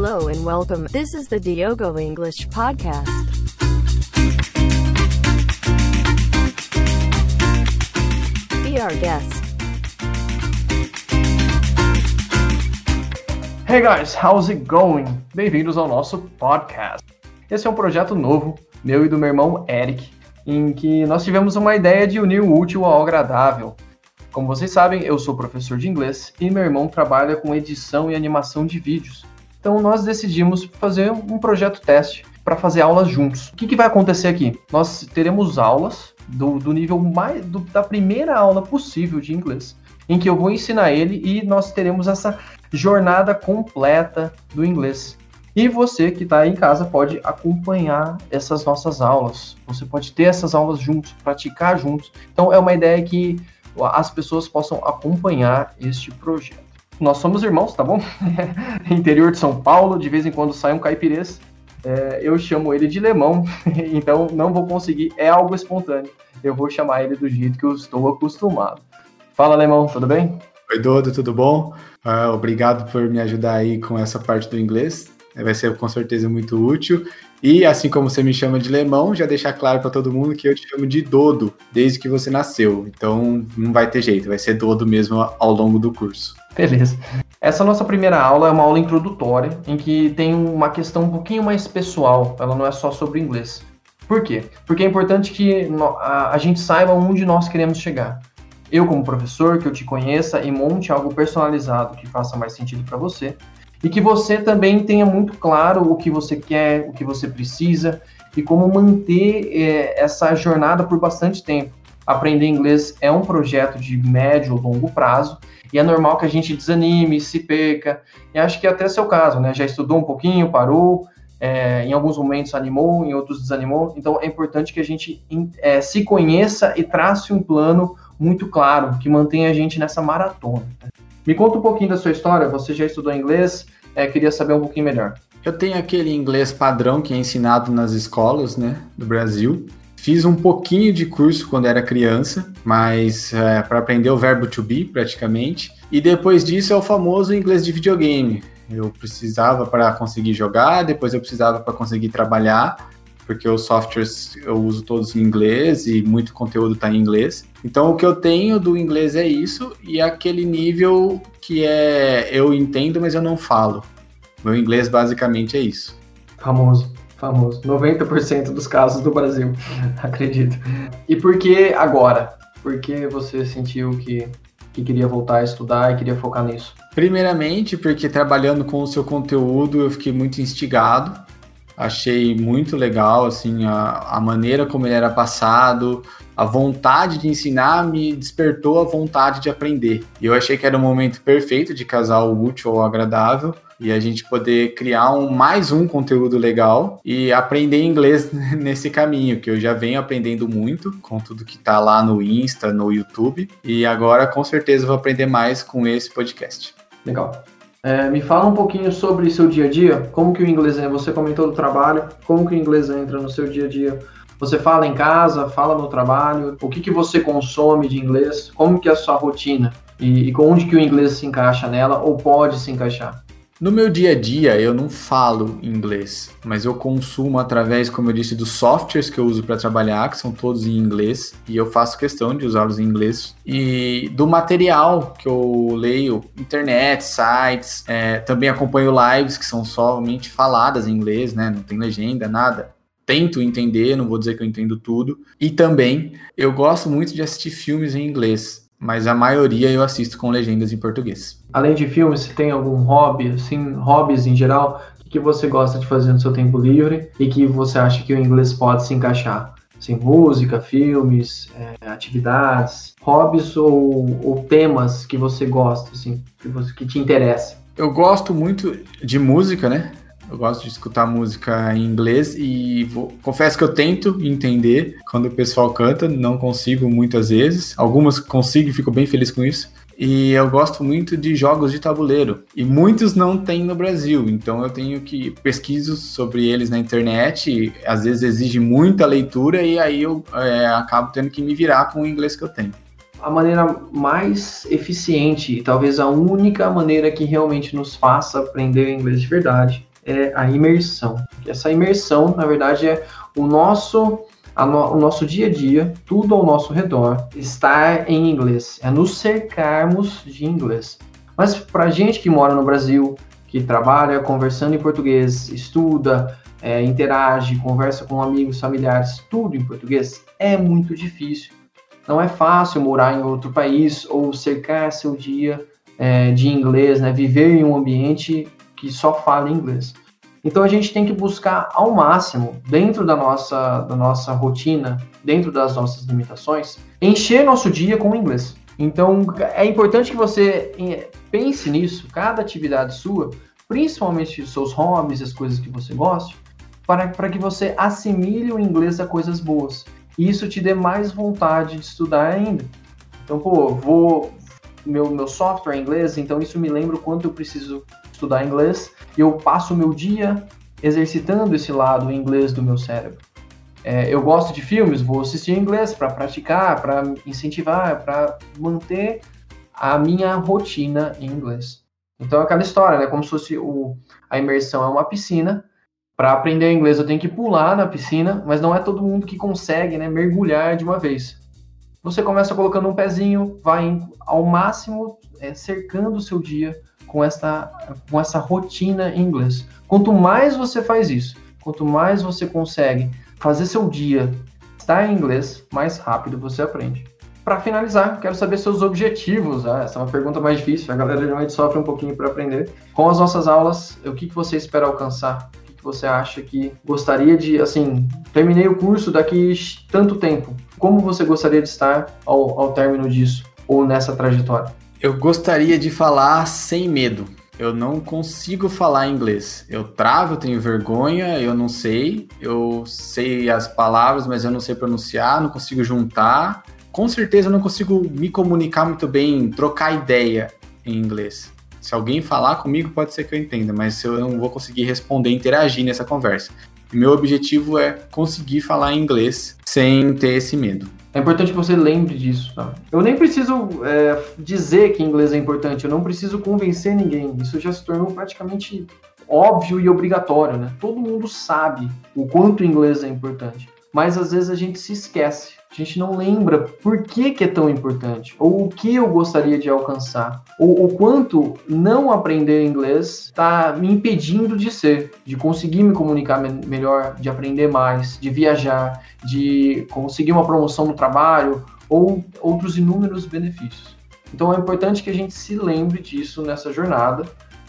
Hello and welcome. This is the Diogo English Podcast. Be our guest. Hey guys, how's it going? Bem-vindos ao nosso podcast. Esse é um projeto novo, meu e do meu irmão Eric, em que nós tivemos uma ideia de unir o útil ao agradável. Como vocês sabem, eu sou professor de inglês e meu irmão trabalha com edição e animação de vídeos. Então nós decidimos fazer um projeto teste para fazer aulas juntos. O que, que, vai acontecer aqui? Nós teremos aulas do, do nível mais do, da primeira aula possível de inglês, em que eu vou ensinar ele e nós teremos essa jornada completa do inglês. E você que está em casa pode acompanhar essas nossas aulas. Você pode ter essas aulas juntos, praticar juntos. Então é uma ideia que as pessoas possam acompanhar este projeto. Nós somos irmãos, tá bom? Interior de São Paulo, de vez em quando sai um caipirês. É, eu chamo ele de Lemão, então não vou conseguir, é algo espontâneo. Eu vou chamar ele do jeito que eu estou acostumado. Fala, Lemão, tudo bem? Oi, Dodo, tudo bom? Uh, obrigado por me ajudar aí com essa parte do inglês. Vai ser com certeza muito útil. E assim como você me chama de Lemão, já deixar claro para todo mundo que eu te chamo de Dodo desde que você nasceu. Então não vai ter jeito, vai ser Dodo mesmo ao longo do curso. Beleza. Essa nossa primeira aula é uma aula introdutória, em que tem uma questão um pouquinho mais pessoal, ela não é só sobre inglês. Por quê? Porque é importante que a gente saiba onde nós queremos chegar. Eu, como professor, que eu te conheça e monte algo personalizado que faça mais sentido para você. E que você também tenha muito claro o que você quer, o que você precisa e como manter é, essa jornada por bastante tempo. Aprender inglês é um projeto de médio ou longo prazo e é normal que a gente desanime, se perca. E acho que até é seu caso, né? Já estudou um pouquinho, parou, é, em alguns momentos animou, em outros desanimou. Então é importante que a gente é, se conheça e trace um plano muito claro que mantenha a gente nessa maratona. Me conta um pouquinho da sua história. Você já estudou inglês? É, queria saber um pouquinho melhor. Eu tenho aquele inglês padrão que é ensinado nas escolas, né, do Brasil. Fiz um pouquinho de curso quando era criança, mas é, para aprender o verbo to be, praticamente. E depois disso é o famoso inglês de videogame. Eu precisava para conseguir jogar, depois eu precisava para conseguir trabalhar, porque os softwares eu uso todos em inglês e muito conteúdo está em inglês. Então o que eu tenho do inglês é isso e aquele nível que é eu entendo, mas eu não falo. Meu inglês basicamente é isso. Famoso famoso. 90% dos casos do Brasil, acredito. E por que agora? Por que você sentiu que, que queria voltar a estudar e queria focar nisso? Primeiramente, porque trabalhando com o seu conteúdo eu fiquei muito instigado. Achei muito legal assim a, a maneira como ele era passado, a vontade de ensinar me despertou a vontade de aprender. E eu achei que era o momento perfeito de casar o útil ao agradável e a gente poder criar um, mais um conteúdo legal e aprender inglês nesse caminho, que eu já venho aprendendo muito com tudo que tá lá no Insta, no YouTube, e agora com certeza vou aprender mais com esse podcast. Legal. É, me fala um pouquinho sobre seu dia a dia, como que o inglês, você comentou do trabalho, como que o inglês entra no seu dia a dia? Você fala em casa, fala no trabalho, o que, que você consome de inglês, como que é a sua rotina e, e onde que o inglês se encaixa nela ou pode se encaixar? No meu dia a dia, eu não falo inglês, mas eu consumo através, como eu disse, dos softwares que eu uso para trabalhar, que são todos em inglês, e eu faço questão de usá-los em inglês, e do material que eu leio, internet, sites, é, também acompanho lives que são somente faladas em inglês, né? Não tem legenda, nada. Tento entender, não vou dizer que eu entendo tudo. E também eu gosto muito de assistir filmes em inglês mas a maioria eu assisto com legendas em português. Além de filmes, você tem algum hobby, assim, hobbies em geral, que você gosta de fazer no seu tempo livre e que você acha que o inglês pode se encaixar? Assim, música, filmes, é, atividades, hobbies ou, ou, temas que você gosta, assim, que, você, que te interessa? Eu gosto muito de música, né? Eu gosto de escutar música em inglês e vou, confesso que eu tento entender quando o pessoal canta, não consigo muitas vezes. Algumas consigo e fico bem feliz com isso. E eu gosto muito de jogos de tabuleiro. E muitos não tem no Brasil, então eu tenho que pesquiso sobre eles na internet. às vezes exige muita leitura e aí eu é, acabo tendo que me virar com o inglês que eu tenho a maneira mais eficiente talvez a única maneira que realmente nos faça aprender inglês de verdade é a imersão. Essa imersão, na verdade, é o nosso no, o nosso dia a dia, tudo ao nosso redor, estar em inglês, é nos cercarmos de inglês. Mas para gente que mora no Brasil, que trabalha conversando em português, estuda, é, interage, conversa com amigos, familiares, tudo em português, é muito difícil. Não é fácil morar em outro país ou cercar seu dia é, de inglês, né? viver em um ambiente que só fala inglês. Então a gente tem que buscar ao máximo, dentro da nossa, da nossa rotina, dentro das nossas limitações, encher nosso dia com inglês. Então é importante que você pense nisso, cada atividade sua, principalmente seus hobbies, as coisas que você gosta, para, para que você assimile o inglês a coisas boas. E isso te dê mais vontade de estudar ainda. Então, pô, vou. Meu, meu software é inglês, então isso me lembra o quanto eu preciso estudar inglês, eu passo o meu dia exercitando esse lado inglês do meu cérebro. É, eu gosto de filmes, vou assistir em inglês para praticar, para incentivar, para manter a minha rotina em inglês. Então, é aquela história, né? Como se fosse o, a imersão é uma piscina. Para aprender inglês, eu tenho que pular na piscina, mas não é todo mundo que consegue né, mergulhar de uma vez. Você começa colocando um pezinho, vai ao máximo é, cercando o seu dia com essa, com essa rotina em inglês. Quanto mais você faz isso, quanto mais você consegue fazer seu dia estar em inglês, mais rápido você aprende. Para finalizar, quero saber seus objetivos. Ah, essa é uma pergunta mais difícil, a galera geralmente sofre um pouquinho para aprender. Com as nossas aulas, o que, que você espera alcançar? O que, que você acha que gostaria de, assim, terminei o curso daqui tanto tempo. Como você gostaria de estar ao, ao término disso ou nessa trajetória? Eu gostaria de falar sem medo. Eu não consigo falar inglês. Eu travo, eu tenho vergonha, eu não sei. Eu sei as palavras, mas eu não sei pronunciar, não consigo juntar. Com certeza eu não consigo me comunicar muito bem, trocar ideia em inglês. Se alguém falar comigo, pode ser que eu entenda, mas eu não vou conseguir responder, interagir nessa conversa. Meu objetivo é conseguir falar inglês sem ter esse medo. É importante que você lembre disso. Tá? Eu nem preciso é, dizer que inglês é importante, eu não preciso convencer ninguém. Isso já se tornou praticamente óbvio e obrigatório, né? Todo mundo sabe o quanto inglês é importante, mas às vezes a gente se esquece. A gente não lembra por que, que é tão importante, ou o que eu gostaria de alcançar, ou o quanto não aprender inglês está me impedindo de ser, de conseguir me comunicar me melhor, de aprender mais, de viajar, de conseguir uma promoção no trabalho, ou outros inúmeros benefícios. Então é importante que a gente se lembre disso nessa jornada.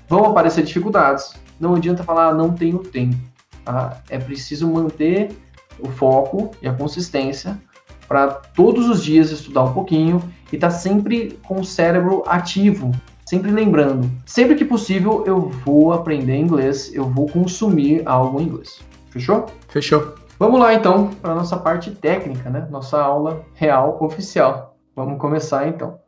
Vão aparecer dificuldades, não adianta falar, ah, não tenho tempo. Tá? É preciso manter o foco e a consistência para todos os dias estudar um pouquinho e estar tá sempre com o cérebro ativo, sempre lembrando. Sempre que possível eu vou aprender inglês, eu vou consumir algo em inglês. Fechou? Fechou. Vamos lá então para nossa parte técnica, né? Nossa aula real oficial. Vamos começar então.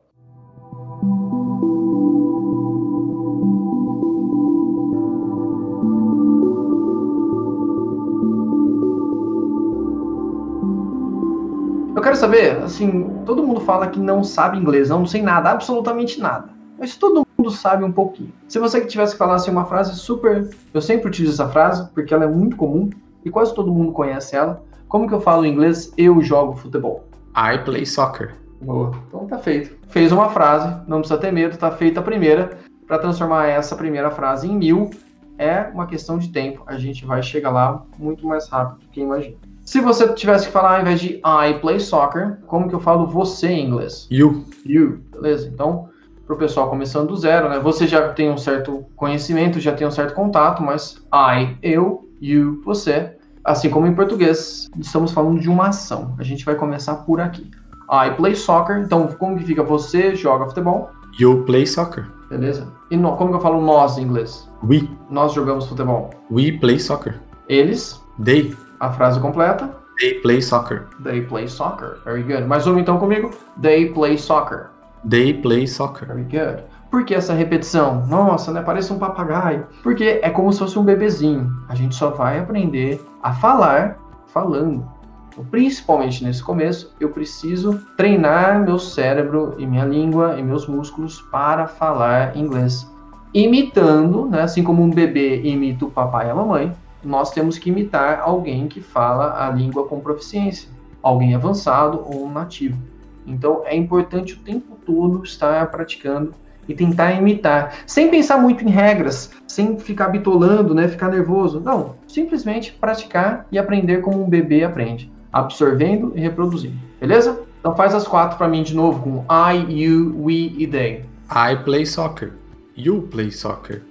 Quero saber, assim, todo mundo fala que não sabe inglês, não, sei nada, absolutamente nada. Mas todo mundo sabe um pouquinho. Se você tivesse que falar assim, uma frase super. Eu sempre utilizo essa frase, porque ela é muito comum e quase todo mundo conhece ela. Como que eu falo em inglês? Eu jogo futebol. I play soccer. Boa. Então tá feito. Fez uma frase, não precisa ter medo, tá feita a primeira. Para transformar essa primeira frase em mil, é uma questão de tempo. A gente vai chegar lá muito mais rápido do que imagina. Se você tivesse que falar ao invés de I play soccer, como que eu falo você em inglês? You. You, beleza? Então, para o pessoal começando do zero, né? Você já tem um certo conhecimento, já tem um certo contato, mas I, eu, you, você. Assim como em português, estamos falando de uma ação. A gente vai começar por aqui. I play soccer. Então, como que fica? Você joga futebol. You play soccer. Beleza. E no, como que eu falo nós em inglês? We. Nós jogamos futebol. We play soccer. Eles. They. A frase completa. They play soccer. They play soccer. Very good. Mais uma então comigo. They play soccer. They play soccer. Very good. Por que essa repetição? Nossa, né? Parece um papagaio. Porque é como se fosse um bebezinho. A gente só vai aprender a falar falando. Então, principalmente nesse começo, eu preciso treinar meu cérebro e minha língua e meus músculos para falar inglês. imitando, né, assim como um bebê imita o papai e a mamãe, nós temos que imitar alguém que fala a língua com proficiência, alguém avançado ou um nativo. Então é importante o tempo todo estar praticando e tentar imitar, sem pensar muito em regras, sem ficar bitolando, né, ficar nervoso. Não, simplesmente praticar e aprender como um bebê aprende, absorvendo e reproduzindo. Beleza? Então faz as quatro para mim de novo com I, you, we e they. I play soccer. You play soccer.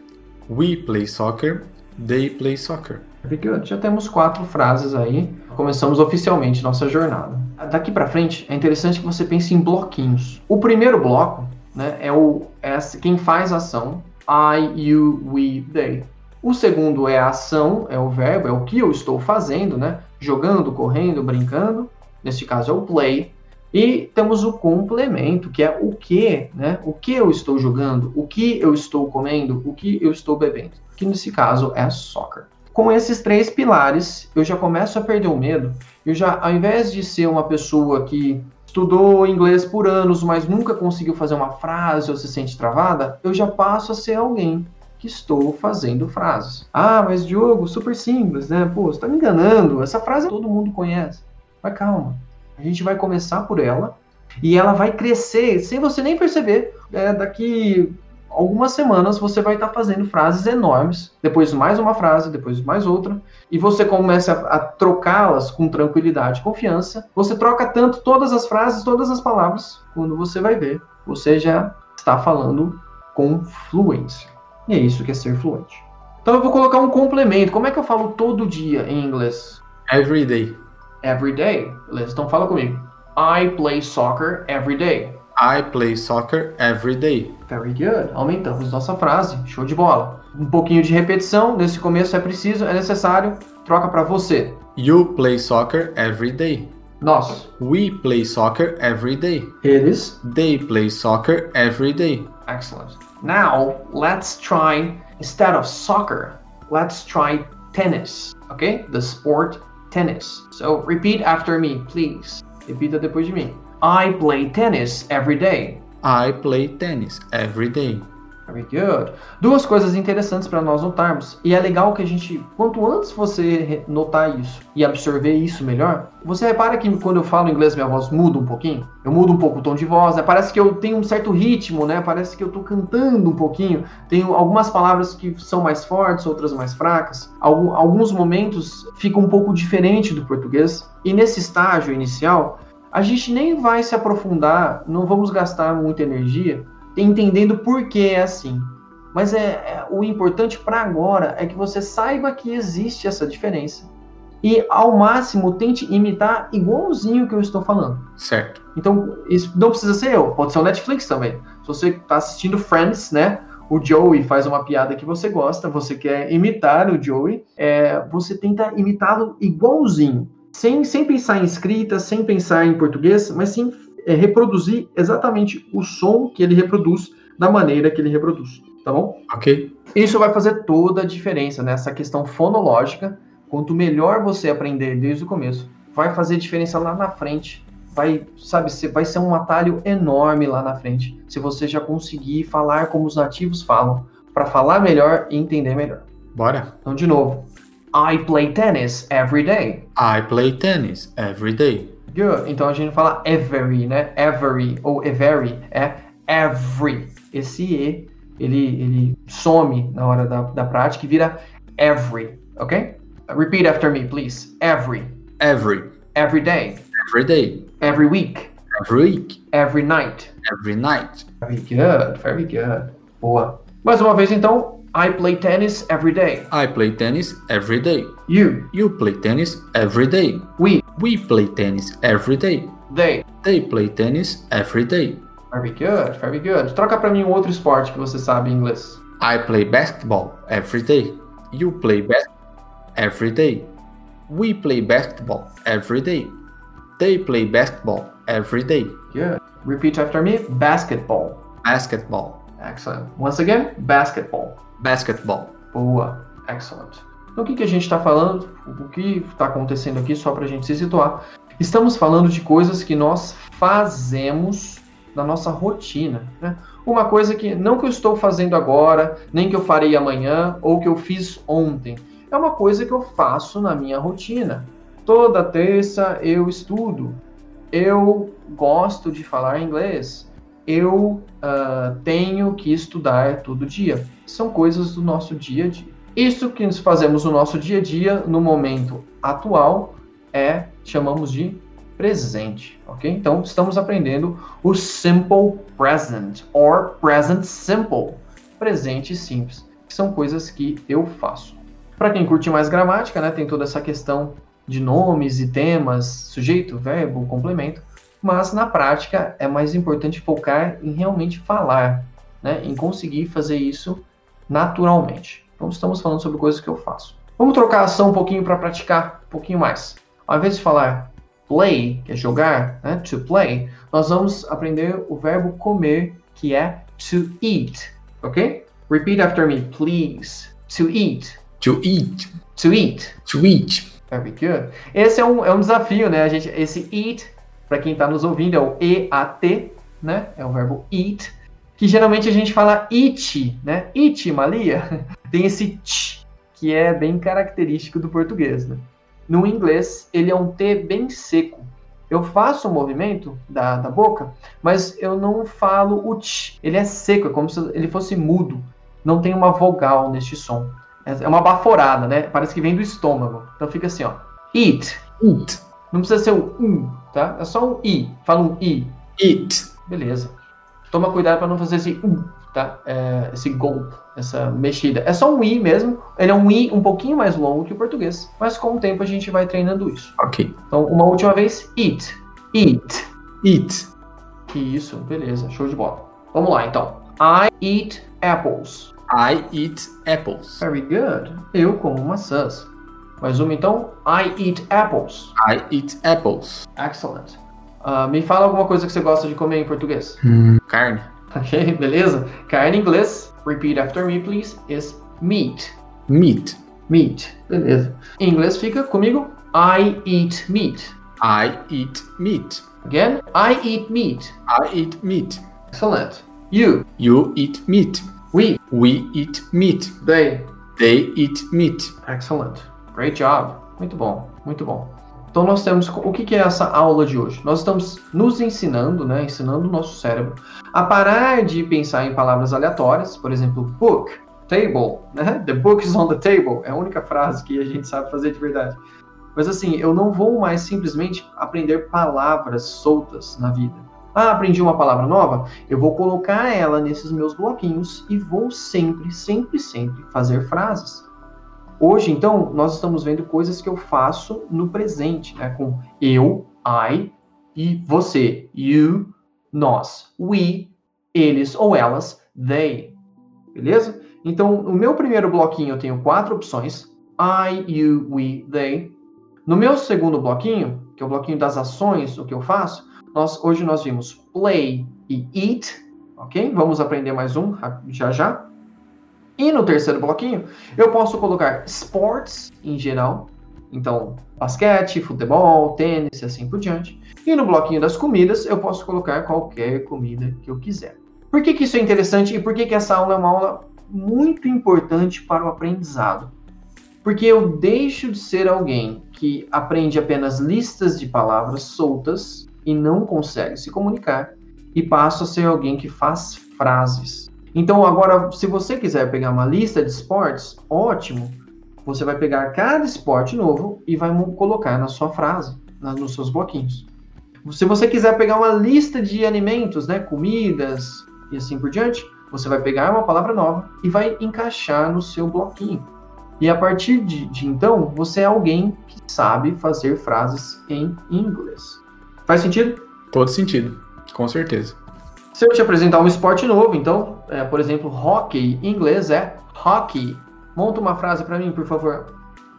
We play soccer. They play soccer. Já temos quatro frases aí. Começamos oficialmente nossa jornada. Daqui para frente é interessante que você pense em bloquinhos. O primeiro bloco né, é o é quem faz a ação. I, you, we, they. O segundo é a ação, é o verbo, é o que eu estou fazendo, né? Jogando, correndo, brincando. Neste caso é o play. E temos o complemento, que é o que, né? O que eu estou jogando, o que eu estou comendo, o que eu estou bebendo. Que nesse caso é soccer. Com esses três pilares, eu já começo a perder o medo. Eu já, ao invés de ser uma pessoa que estudou inglês por anos, mas nunca conseguiu fazer uma frase ou se sente travada, eu já passo a ser alguém que estou fazendo frases. Ah, mas Diogo, super simples, né? Pô, você tá me enganando. Essa frase todo mundo conhece. Mas calma. A gente vai começar por ela e ela vai crescer sem você nem perceber. É, daqui algumas semanas você vai estar tá fazendo frases enormes, depois mais uma frase, depois mais outra, e você começa a, a trocá-las com tranquilidade e confiança. Você troca tanto todas as frases, todas as palavras, quando você vai ver, você já está falando com fluência. E é isso que é ser fluente. Então eu vou colocar um complemento. Como é que eu falo todo dia em inglês? Every day. Every day. Beleza? Então fala comigo. I play soccer every day. I play soccer every day. Very good. Aumentamos nossa frase. Show de bola. Um pouquinho de repetição. Nesse começo é preciso, é necessário. Troca para você. You play soccer every day. Nós. We play soccer every day. Eles. They play soccer every day. Excellent. Now, let's try, instead of soccer, let's try tennis. Okay? The sport tennis. So repeat after me, please. Repita depois de mim. I play tennis every day. I play tennis every day. Very good. Duas coisas interessantes para nós notarmos. E é legal que a gente, quanto antes você notar isso e absorver isso melhor, você repara que quando eu falo inglês minha voz muda um pouquinho. Eu mudo um pouco o tom de voz, né? parece que eu tenho um certo ritmo, né? Parece que eu tô cantando um pouquinho. Tenho algumas palavras que são mais fortes, outras mais fracas. alguns momentos ficam um pouco diferente do português. E nesse estágio inicial, a gente nem vai se aprofundar, não vamos gastar muita energia entendendo por que é assim. Mas é, é o importante para agora é que você saiba que existe essa diferença e ao máximo tente imitar igualzinho que eu estou falando. Certo. Então, isso não precisa ser eu, pode ser o Netflix também. Se você está assistindo Friends, né? O Joey faz uma piada que você gosta, você quer imitar o Joey, é, você tenta imitá-lo igualzinho sem, sem pensar em escrita, sem pensar em português, mas sim é, reproduzir exatamente o som que ele reproduz da maneira que ele reproduz, tá bom? Ok. Isso vai fazer toda a diferença nessa questão fonológica. Quanto melhor você aprender desde o começo, vai fazer diferença lá na frente. Vai, sabe, vai ser um atalho enorme lá na frente, se você já conseguir falar como os nativos falam, para falar melhor e entender melhor. Bora. Então, de novo, I play tennis every day. I play tennis every day. Good. Então a gente fala every, né? Every ou every é every. Esse e ele, ele some na hora da, da prática e vira every, ok? Repeat after me, please. Every. Every. Every day. Every day. Every week. Every week. Every night. Every night. Very good, very good. Boa. Mais uma vez então, I play tennis every day. I play tennis every day. You. You play tennis every day. We. We play tennis every day. They. They play tennis every day. Very good, very good. Troca para mim um outro esporte que você sabe em inglês. I play basketball every day. You play basketball every day. We play basketball every day. They play basketball every day. Good. Repeat after me. Basketball. Basketball. Excellent. Once again, basketball. Basketball. Boa. Excellent. Então, o que, que a gente está falando? O que está acontecendo aqui, só para a gente se situar? Estamos falando de coisas que nós fazemos na nossa rotina. Né? uma coisa que não que eu estou fazendo agora, nem que eu farei amanhã ou que eu fiz ontem. É uma coisa que eu faço na minha rotina. Toda terça eu estudo. Eu gosto de falar inglês. Eu uh, tenho que estudar todo dia. São coisas do nosso dia a dia. Isso que nós fazemos no nosso dia a dia, no momento atual, é chamamos de presente, ok? Então estamos aprendendo o simple present or present simple, presente simples, que são coisas que eu faço. Para quem curte mais gramática, né, tem toda essa questão de nomes e temas, sujeito, verbo, complemento, mas na prática é mais importante focar em realmente falar, né, em conseguir fazer isso naturalmente. Então estamos falando sobre coisas que eu faço. Vamos trocar a ação um pouquinho para praticar um pouquinho mais. Ao invés de falar play, que é jogar, né, to play, nós vamos aprender o verbo comer, que é to eat, ok? Repeat after me, please. To eat. To eat. To eat. To eat. Very good. Esse é um, é um desafio, né? A gente, esse eat, para quem está nos ouvindo, é o E-A-T, né? É o verbo eat, que geralmente a gente fala it, né? It, Malia. Tem esse t, que é bem característico do português, né? No inglês, ele é um T bem seco. Eu faço o movimento da, da boca, mas eu não falo o t. Ele é seco, é como se ele fosse mudo. Não tem uma vogal neste som. É uma baforada, né? Parece que vem do estômago. Então fica assim, ó. Eat. Eat. Não precisa ser o um, tá? É só um i. Fala um i. Eat. Beleza. Toma cuidado para não fazer esse um tá? É, esse golpe, essa mexida. É só um i mesmo. Ele é um i um pouquinho mais longo que o português, mas com o tempo a gente vai treinando isso. Ok. Então, uma última vez, eat. Eat. Eat. Isso, beleza, show de bola. Vamos lá, então. I eat apples. I eat apples. Very good. Eu como maçãs. Mais uma, então. I eat apples. I eat apples. Excellent. Uh, me fala alguma coisa que você gosta de comer em português. Hum, carne. Ok, beleza? Carne em inglês, repeat after me, please, is meat. Meat. Meat, beleza. Em inglês fica comigo, I eat meat. I eat meat. Again, I eat meat. I eat meat. Excellent. You, You eat meat. we, We eat meat. they. They eat meat. Excellent. Great job. Muito bom, muito bom. Então nós temos o que é essa aula de hoje? Nós estamos nos ensinando, né, ensinando o nosso cérebro a parar de pensar em palavras aleatórias, por exemplo, book, table, né? The book is on the table. É a única frase que a gente sabe fazer de verdade. Mas assim, eu não vou mais simplesmente aprender palavras soltas na vida. Ah, aprendi uma palavra nova? Eu vou colocar ela nesses meus bloquinhos e vou sempre, sempre, sempre fazer frases. Hoje, então, nós estamos vendo coisas que eu faço no presente, né? Com eu, I, e você, you, nós, we, eles ou elas, they. Beleza? Então, no meu primeiro bloquinho eu tenho quatro opções: I, you, we, they. No meu segundo bloquinho, que é o bloquinho das ações, o que eu faço, nós, hoje nós vimos play e eat, ok? Vamos aprender mais um já já. E no terceiro bloquinho, eu posso colocar sports em geral, então basquete, futebol, tênis e assim por diante. E no bloquinho das comidas, eu posso colocar qualquer comida que eu quiser. Por que, que isso é interessante e por que, que essa aula é uma aula muito importante para o aprendizado? Porque eu deixo de ser alguém que aprende apenas listas de palavras soltas e não consegue se comunicar, e passo a ser alguém que faz frases. Então, agora, se você quiser pegar uma lista de esportes, ótimo. Você vai pegar cada esporte novo e vai colocar na sua frase, na, nos seus bloquinhos. Se você quiser pegar uma lista de alimentos, né, comidas e assim por diante, você vai pegar uma palavra nova e vai encaixar no seu bloquinho. E a partir de, de então, você é alguém que sabe fazer frases em inglês. Faz sentido? Todo sentido, com certeza. Se eu te apresentar um esporte novo, então, é, por exemplo, hockey em inglês é hockey. Monta uma frase para mim, por favor.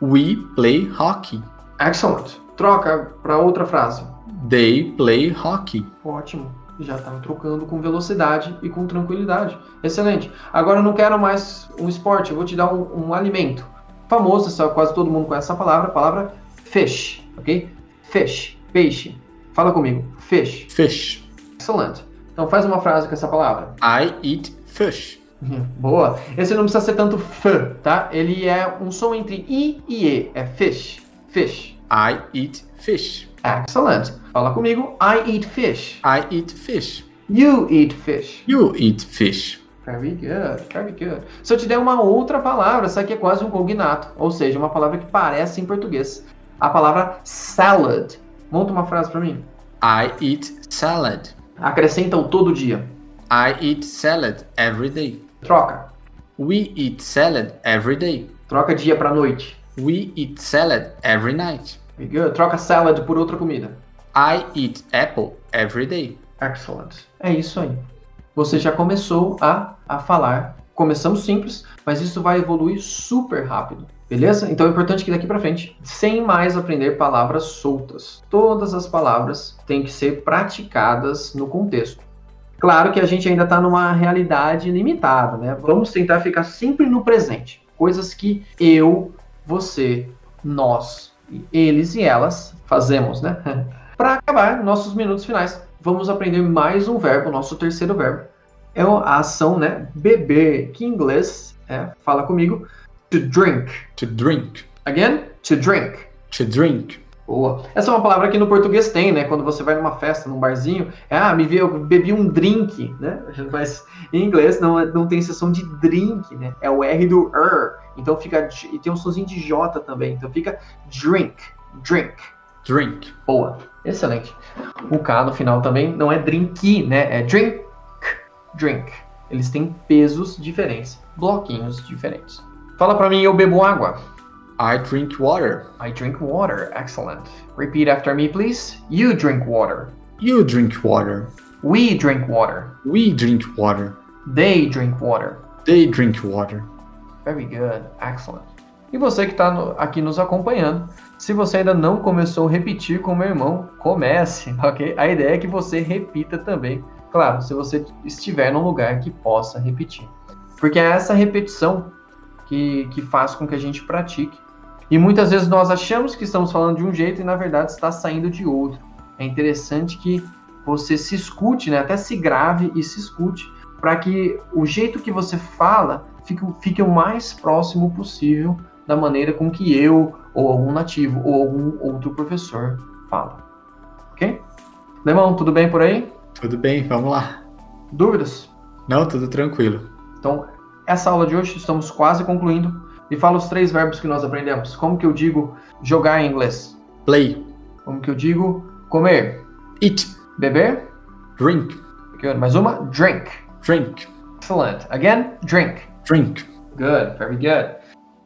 We play hockey. Excellent. Troca para outra frase. They play hockey. Ótimo. Já está trocando com velocidade e com tranquilidade. Excelente. Agora eu não quero mais um esporte, eu vou te dar um, um alimento. Famoso, quase todo mundo conhece essa palavra, a palavra fish, ok? Fish, peixe. Fala comigo. Fish. Fish. Excelente. Então faz uma frase com essa palavra. I eat fish. Uhum, Boa. Esse não precisa ser tanto f, tá? Ele é um som entre i e e. É fish. Fish. I eat fish. Excellent. Fala comigo. I eat fish. I eat fish. You eat fish. You eat fish. Very good, very good. Se eu te der uma outra palavra, essa aqui é quase um cognato, ou seja, uma palavra que parece em português. A palavra salad. Monta uma frase para mim. I eat salad. Acrescenta o todo dia. I eat salad every day. Troca. We eat salad every day. Troca dia para noite. We eat salad every night. Good. Troca salad por outra comida. I eat apple every day. Excellent. É isso aí. Você já começou a, a falar. Começamos simples, mas isso vai evoluir super rápido. Beleza? Então é importante que daqui para frente, sem mais aprender palavras soltas. Todas as palavras têm que ser praticadas no contexto. Claro que a gente ainda está numa realidade limitada, né? Vamos tentar ficar sempre no presente. Coisas que eu, você, nós, eles e elas fazemos, né? para acabar nossos minutos finais, vamos aprender mais um verbo, nosso terceiro verbo. É a ação, né? Beber, que em inglês é, fala comigo, to drink. To drink. Again, to drink. To drink. Boa. Essa é uma palavra que no português tem, né? Quando você vai numa festa, num barzinho, é, ah, me vi, eu bebi um drink, né? Mas em inglês não, não tem exceção de drink, né? É o R do er. Então fica. E tem um sonzinho de J também. Então fica drink. Drink. Drink. Boa. Excelente. O K no final também não é drink, né? É drink. Drink. Eles têm pesos diferentes, bloquinhos diferentes. Fala pra mim, eu bebo água. I drink water. I drink water. Excellent. Repeat after me, please. You drink water. You drink water. We drink water. We drink water. They drink water. They drink water. Very good. Excellent. E você que está aqui nos acompanhando, se você ainda não começou a repetir com meu irmão, comece, ok? A ideia é que você repita também. Claro, se você estiver num lugar que possa repetir. Porque é essa repetição que, que faz com que a gente pratique. E muitas vezes nós achamos que estamos falando de um jeito e na verdade está saindo de outro. É interessante que você se escute, né? até se grave e se escute, para que o jeito que você fala fique, fique o mais próximo possível da maneira com que eu, ou algum nativo, ou algum outro professor fala. Ok? Lemão, tudo bem por aí? Tudo bem, vamos lá. Dúvidas? Não, tudo tranquilo. Então, essa aula de hoje estamos quase concluindo. E fala os três verbos que nós aprendemos. Como que eu digo jogar em inglês? Play. Como que eu digo comer? Eat. Beber? Drink. Good. Mais uma? Drink. Drink. Excellent. Again? Drink. Drink. Good. Very good.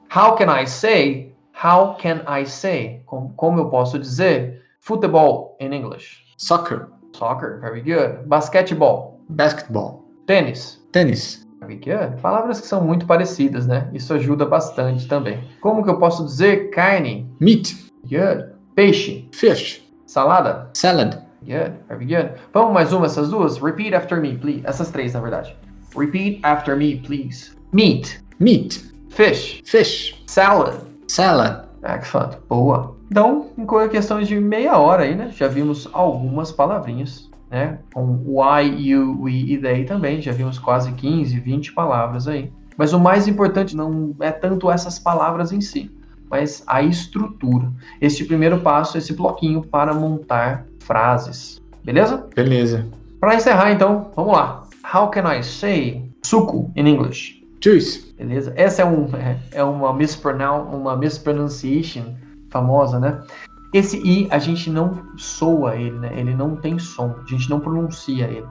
How can I say? How can I say? Como, como eu posso dizer? Football in English. Soccer. Soccer. Very good. Basketball. Basketball. Tênis. Tênis. Very good. Palavras que são muito parecidas, né? Isso ajuda bastante também. Como que eu posso dizer carne? Meat. Good. Peixe. Fish. Salada. Salad. Good. Very good. Vamos mais uma, essas duas? Repeat after me, please. Essas três, na verdade. Repeat after me, please. Meat. Meat. Fish. Fish. Salad. Salad. Excellent. Boa. Então, em questões de meia hora aí, né? Já vimos algumas palavrinhas, né? Com o I, you, we e they também. Já vimos quase 15, 20 palavras aí. Mas o mais importante não é tanto essas palavras em si, mas a estrutura. Este primeiro passo, esse bloquinho para montar frases. Beleza? Beleza. Para encerrar, então, vamos lá. How can I say suco in English? Juice. Beleza? Essa é, um, é, é uma, mispronoun, uma mispronunciation famosa, né? Esse i a gente não soa ele, né? Ele não tem som, a gente não pronuncia ele.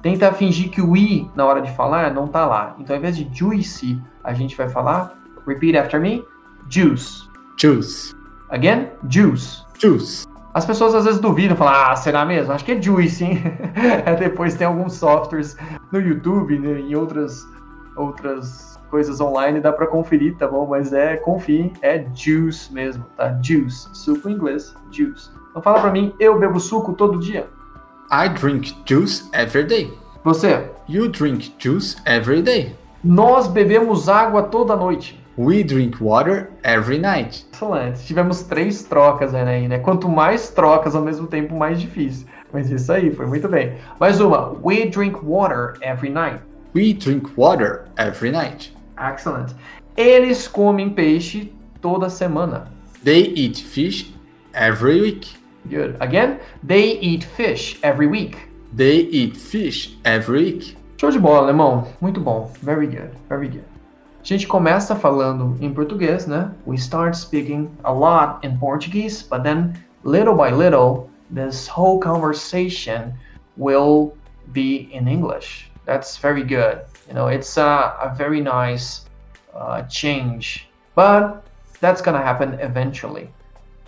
Tenta fingir que o i na hora de falar não tá lá. Então, ao invés de juicy, a gente vai falar, repeat after me, juice. Juice. Again, juice. Juice. As pessoas às vezes duvidam, falam, ah, será mesmo? Acho que é Juice, hein? Depois tem alguns softwares no YouTube, né, em outras, outras coisas online, dá para conferir, tá bom? Mas é, confie, é Juice mesmo, tá? Juice, suco em inglês, Juice. Então fala pra mim, eu bebo suco todo dia. I drink juice every day. Você, You drink juice every day. nós bebemos água toda noite. We drink water every night. Excelente. Tivemos três trocas aí, né? Quanto mais trocas ao mesmo tempo, mais difícil. Mas isso aí, foi muito bem. Mais uma. We drink water every night. We drink water every night. Excellent. Eles comem peixe toda semana. They eat fish every week. Good. Again, they eat fish every week. They eat fish every week. Show de bola, alemão. Muito bom. Very good. Very good. A gente começa falando em português, né? We start speaking a lot in Portuguese, but then little by little, this whole conversation will be in English. That's very good. You know, it's a, a very nice uh, change, but that's gonna happen eventually.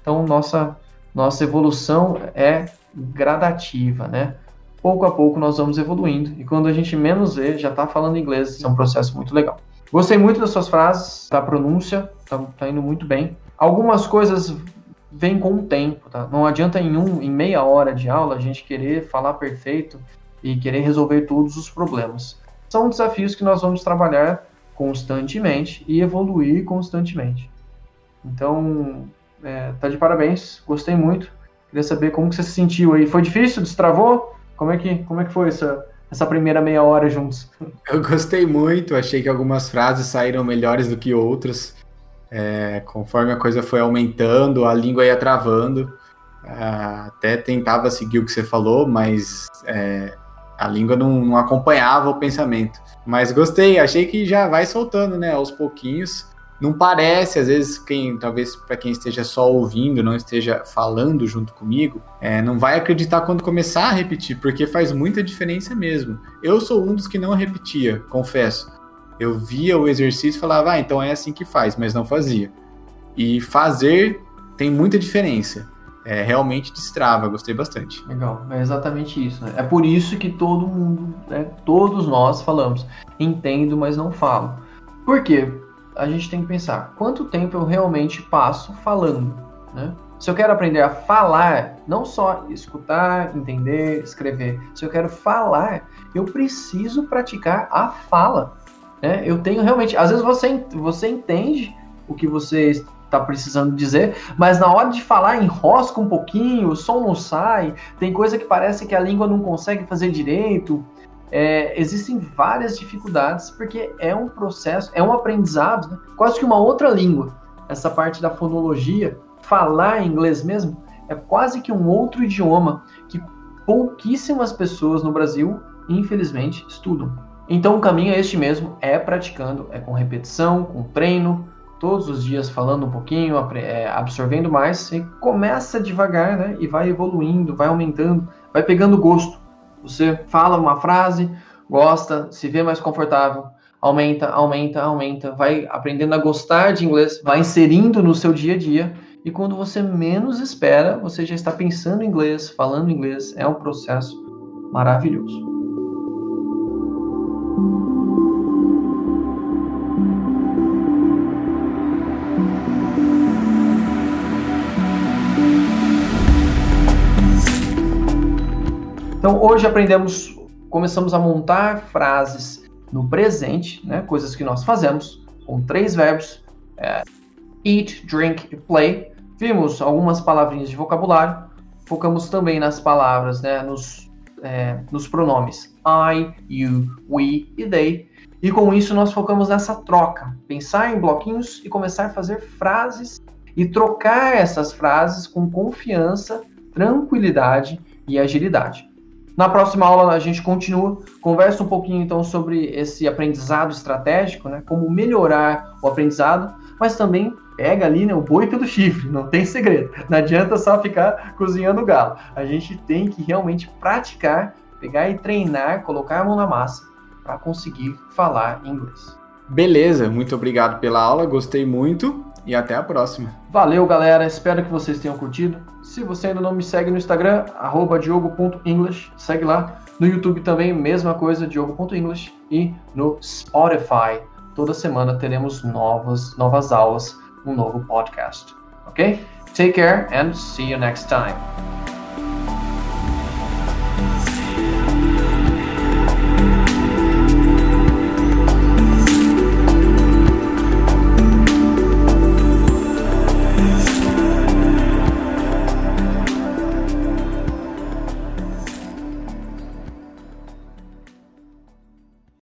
Então, nossa, nossa evolução é gradativa, né? Pouco a pouco nós vamos evoluindo e quando a gente menos vê, já está falando inglês. Isso é um processo muito legal. Gostei muito das suas frases, da pronúncia, tá, tá indo muito bem. Algumas coisas vêm com o tempo, tá? Não adianta em um, em meia hora de aula a gente querer falar perfeito e querer resolver todos os problemas. São desafios que nós vamos trabalhar constantemente e evoluir constantemente. Então, é, tá de parabéns, gostei muito. Queria saber como que você se sentiu aí. Foi difícil? Destravou? Como é que, como é que foi essa, essa primeira meia hora juntos? Eu gostei muito, achei que algumas frases saíram melhores do que outras. É, conforme a coisa foi aumentando, a língua ia travando. É, até tentava seguir o que você falou, mas é, a língua não, não, acompanhava o pensamento. Mas gostei, achei que já vai soltando, né, aos pouquinhos. Não parece, às vezes, quem talvez para quem esteja só ouvindo, não esteja falando junto comigo, é, não vai acreditar quando começar a repetir, porque faz muita diferença mesmo. Eu sou um dos que não repetia, confesso. Eu via o exercício e falava, ah, então é assim que faz, mas não fazia. E fazer tem muita diferença. É, realmente destrava, gostei bastante. Legal, é exatamente isso. Né? É por isso que todo mundo, né, todos nós falamos, entendo, mas não falo. Por quê? a gente tem que pensar quanto tempo eu realmente passo falando, né? Se eu quero aprender a falar, não só escutar, entender, escrever, se eu quero falar, eu preciso praticar a fala. Né? Eu tenho realmente, às vezes você, você entende o que você está precisando dizer, mas na hora de falar enrosca um pouquinho, o som não sai, tem coisa que parece que a língua não consegue fazer direito, é, existem várias dificuldades, porque é um processo, é um aprendizado, né? quase que uma outra língua. Essa parte da fonologia, falar inglês mesmo, é quase que um outro idioma que pouquíssimas pessoas no Brasil, infelizmente, estudam. Então o caminho é este mesmo, é praticando, é com repetição, com treino, todos os dias falando um pouquinho, é, absorvendo mais, e começa devagar, né? E vai evoluindo, vai aumentando, vai pegando gosto. Você fala uma frase, gosta, se vê mais confortável, aumenta, aumenta, aumenta, vai aprendendo a gostar de inglês, vai inserindo no seu dia a dia e quando você menos espera, você já está pensando em inglês, falando inglês, é um processo maravilhoso. Então, hoje aprendemos, começamos a montar frases no presente, né, coisas que nós fazemos, com três verbos: é, eat, drink e play. Vimos algumas palavrinhas de vocabulário, focamos também nas palavras, né, nos, é, nos pronomes I, you, we e they. E com isso nós focamos nessa troca, pensar em bloquinhos e começar a fazer frases e trocar essas frases com confiança, tranquilidade e agilidade. Na próxima aula a gente continua, conversa um pouquinho então sobre esse aprendizado estratégico, né? Como melhorar o aprendizado, mas também pega ali né, o boi pelo chifre, não tem segredo. Não adianta só ficar cozinhando galo. A gente tem que realmente praticar, pegar e treinar, colocar a mão na massa para conseguir falar inglês. Beleza, muito obrigado pela aula, gostei muito e até a próxima. Valeu, galera, espero que vocês tenham curtido. Se você ainda não me segue no Instagram, diogo.english, segue lá. No YouTube também, mesma coisa, diogo.english. E no Spotify, toda semana teremos novas, novas aulas, um novo podcast. Ok? Take care and see you next time.